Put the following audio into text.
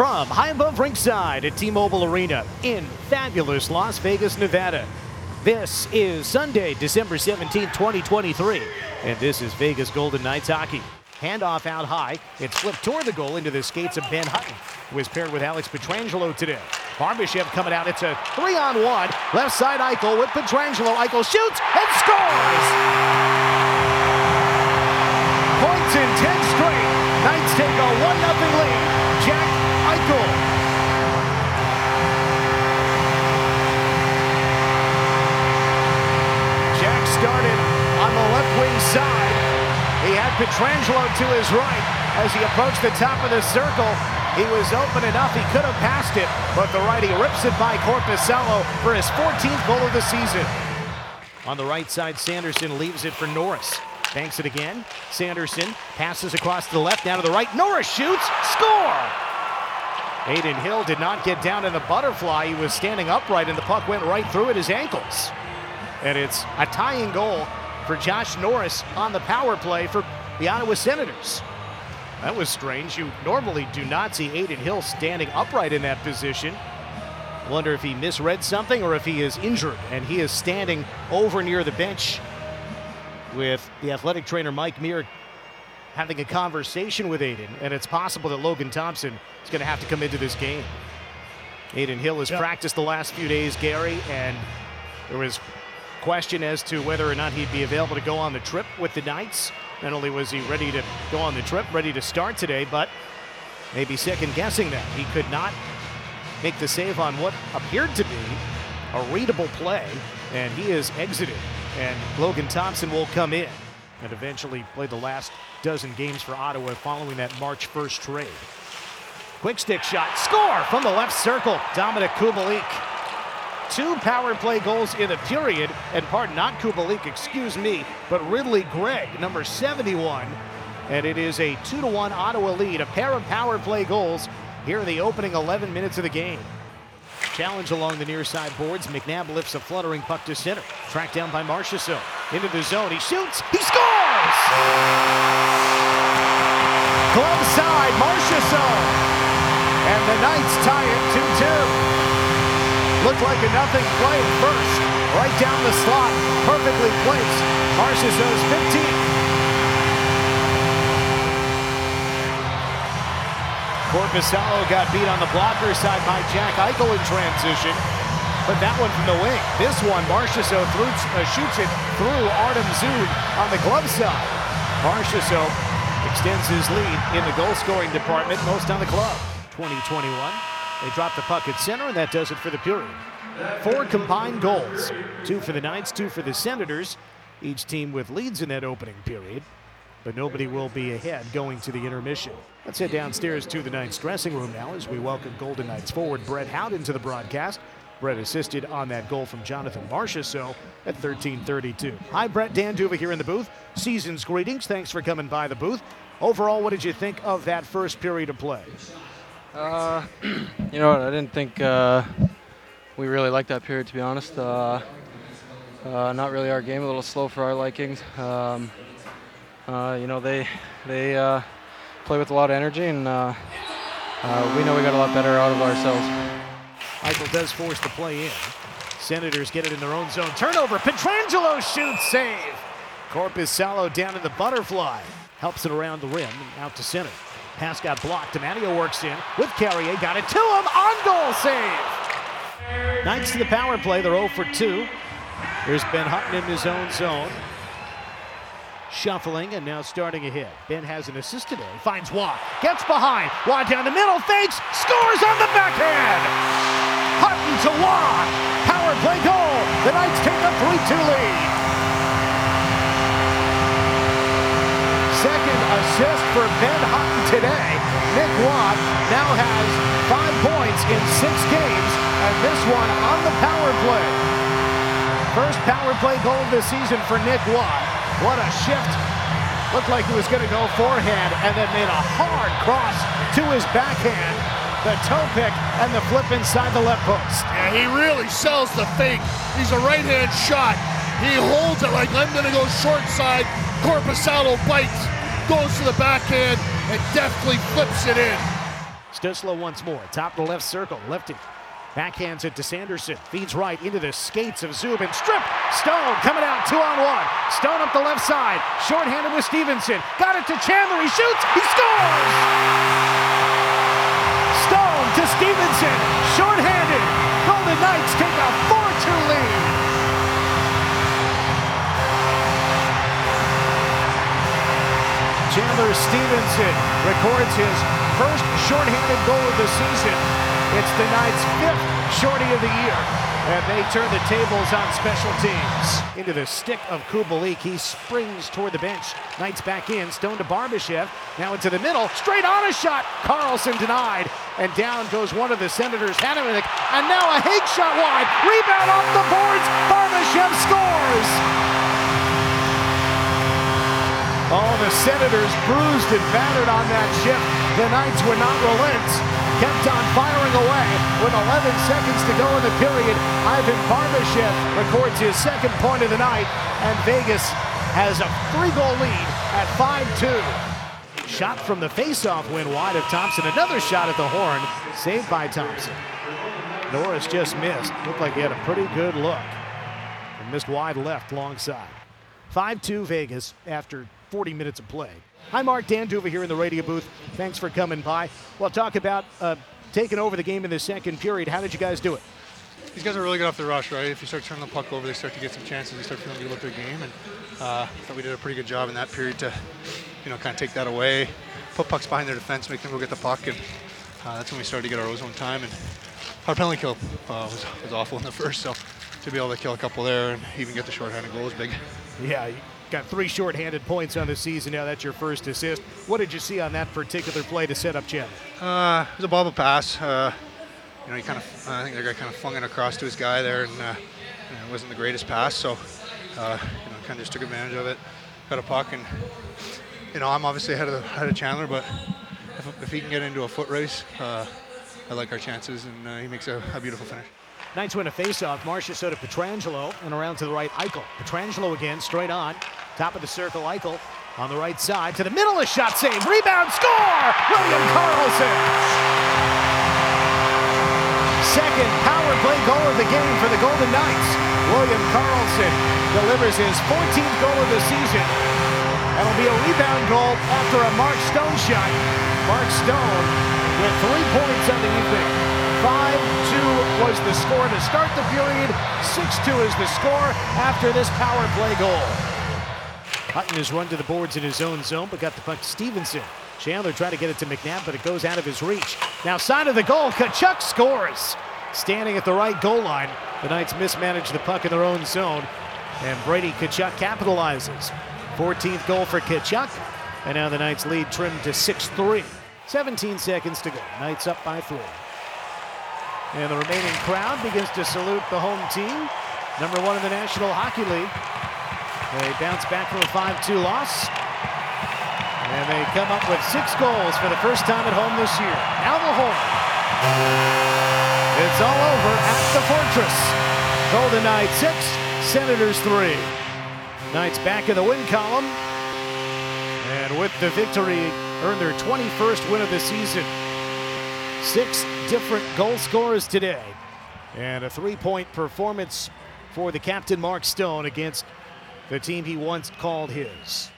From high above ringside at T-Mobile Arena in fabulous Las Vegas, Nevada. This is Sunday, December 17, 2023, and this is Vegas Golden Knights hockey. Handoff out high. It's flipped toward the goal into the skates of Ben Hutton, who is paired with Alex Pietrangelo today. Barbashev coming out. It's a three on one. Left side Eichel with Pietrangelo. Eichel shoots and scores! Points in 10 straight. Knights take a 1 0 lead. Jack Jack started on the left wing side. He had Pietrangelo to his right as he approached the top of the circle. He was open enough. He could have passed it, but the righty rips it by Korpisalo for his 14th goal of the season. On the right side, Sanderson leaves it for Norris. Banks it again. Sanderson passes across to the left, down to the right. Norris shoots, score! Adin Hill did not get down in the butterfly. He was standing upright, and the puck went right through at his ankles. And it's a tying goal for Josh Norris on the power play for the Ottawa Senators. That was strange. You normally do not see Adin Hill standing upright in that position. Wonder if he misread something or if he is injured and he is standing over near the bench with the athletic trainer Mike Meir having a conversation with Adin. And it's possible that Logan Thompson is going to have to come into this game. Adin Hill has Yep. practiced the last few days, Gary, and there was question as to whether or not he'd be available to go on the trip with the Knights. Not only was he ready to go on the trip, ready to start today, but maybe second guessing that. He could not make the save on what appeared to be a readable play, and he is exited. And Logan Thompson will come in and eventually play the last dozen games for Ottawa following that March 1st trade. Quick stick shot, score from the left circle, Dominik Kubalik. Two power play goals in a period, and pardon, not Kubalik, excuse me, but Ridly Greig, number 71. And it is a 2 to 1 Ottawa lead, a pair of power play goals here in the opening 11 minutes of the game. Challenge along the near side boards. McNabb lifts a fluttering puck to center. Tracked down by Marchessault. Into the zone. He shoots. He scores! Glove side, Marchessault. And the Knights tie it 2-2. Looked like a nothing play at first. Right down the slot. Perfectly placed. Marchessault's 15. Korpisalo got beat on the blocker side by Jack Eichel in transition. But that one from the wing. This one, Marchessault uh, shoots it through Artem Zub on the glove side. Marchessault extends his lead in the goal scoring department, most on the club. 2021. They drop the puck at center, and that does it for the period. Four combined goals two for the Knights, two for the Senators. Each team with leads in that opening period but nobody will be ahead going to the intermission. Let's head downstairs to the Knights dressing room now as we welcome Golden Knights forward Brett Howden to the broadcast. Brett assisted on that goal from Jonathan Marchessault at 13:32. Hi, Brett Dan D'Uva here in the booth. Season's greetings. Thanks for coming by the booth. Overall, what did you think of that first period of play? Uh, you know? I didn't think uh, we really liked that period, to be honest. Uh, uh, not really our game. A little slow for our likings. Um, uh, you know, they they uh, play with a lot of energy, and we know we got a lot better out of ourselves. Eichel does force the play in. Senators get it in their own zone. Turnover. Pietrangelo shoots. Save. Korpisalo down in the butterfly. Helps it around the rim and out to center. Pass got blocked. Demario works in with Carrier. Got it to him. On goal save. Knights to the power play. They're 0 for 2. Here's Ben Hutton in his own zone. Shuffling and now starting ahead. Ben has an assist today. Finds Watt. Gets behind. Watt down the middle. Fakes. Scores on the backhand. Hutton to Watt. Power play goal. The Knights take a 3 2 lead. Second assist for Ben Hutton today. Nick Watt now has five points in six games, and this one on the power play. First power play goal of the season for Nick Watt. What a shift. Looked like he was going to go forehand and then made a hard cross to his backhand. The toe pick and the flip inside the left post. Yeah, he really sells the fake. He's a right hand shot. He holds it like I'm going to go short side. Korpisalo bites, goes to the backhand, and deftly flips it in. Stützle once more. Top of the left circle. Lefty. Backhands it to Sanderson. Feeds right into the skates of Zubin. Strip. Stone coming out two on one. Stone up the left side. Shorthanded with Stephenson. Got it to Chandler. He shoots. He scores. To Stephenson. Shorthanded. Golden Knights take a 4-2 lead. Chandler Stephenson records his first shorthanded goal of the season. It's the Knights' fifth shorty of the year, and they turn the tables on special teams. Into the stick of Kubalik, he springs toward the bench. Knights back in, Stone to Barbashev, now into the middle, straight on a shot. Karlsson denied, and down goes one of the Senators, Hannemann, and now a Hague shot wide. Rebound off the boards, Barbashev scores. All the Senators bruised and battered on that ship. The Knights would not relent. Kept on firing away with 11 seconds to go in the period. Ivan Barbashev records his second point of the night, and Vegas has a three-goal lead at 5-2. Shot from the faceoff win wide of Thompson. Another shot at the horn, saved by Thompson. Norris just missed. Looked like he had a pretty good look. And missed wide left, long side. 5-2 Vegas after 40 minutes of play. Hi, Mark Dan D'Uva here in the radio booth. Thanks for coming by. We'll talk about uh, taking over the game in the second period. How did you guys do it? These guys are really good off the rush, right? If you start turning the puck over, they start to get some chances. They start feeling good about their game, and uh, I thought we did a pretty good job in that period to, you know, kind of take that away, put pucks behind their defense, make them go get the puck, and uh, that's when we started to get our ozone time. And our penalty kill uh, was, was awful in the first, so to be able to kill a couple there and even get the shorthanded goal is big. Yeah, Got three shorthanded points on the season. Now that's your first assist. What did you see on that particular play to set up Chandler? Uh, it was a bobble pass. Uh, you know, he kind of, I think the guy kind of flung it across to his guy there, and uh, you know, it wasn't the greatest pass. So, uh, you know, kind of just took advantage of it, got a puck, and you know, I'm obviously ahead of the, ahead of Chandler, but if, if he can get into a foot race, uh, I like our chances, and uh, he makes a, a beautiful finish. Knights win a faceoff. Marchessault to Pietrangelo and around to the right, Eichel. Pietrangelo again, straight on. Top of the circle, Eichel on the right side to the middle. A shot save. Rebound, score! William Karlsson. Second power play goal of the game for the Golden Knights. William Karlsson delivers his 14th goal of the season. That'll be a rebound goal after a Mark Stone shot. Mark Stone with three points on the evening. 5-2 was the score to start the period. 6-2 is the score after this power play goal. Hutton has run to the boards in his own zone, but got the puck to Stephenson. Chandler tried to get it to McNabb, but it goes out of his reach. Now, side of the goal, Tkachuk scores. Standing at the right goal line, the Knights mismanage the puck in their own zone, and Brady Tkachuk capitalizes. 14th goal for Tkachuk, and now the Knights lead trimmed to 6-3. 17 seconds to go. Knights up by three. And the remaining crowd begins to salute the home team, number one in the National Hockey League. They bounce back from a 5-2 loss. And they come up with six goals for the first time at home this year. Now the horn. It's all over at the Fortress. Golden Knights six, Senators three. Knights back in the win column. And with the victory, earn their 21st win of the season. Six different goal scorers today. And a three-point performance for the captain, Mark Stone, against the team he once called his.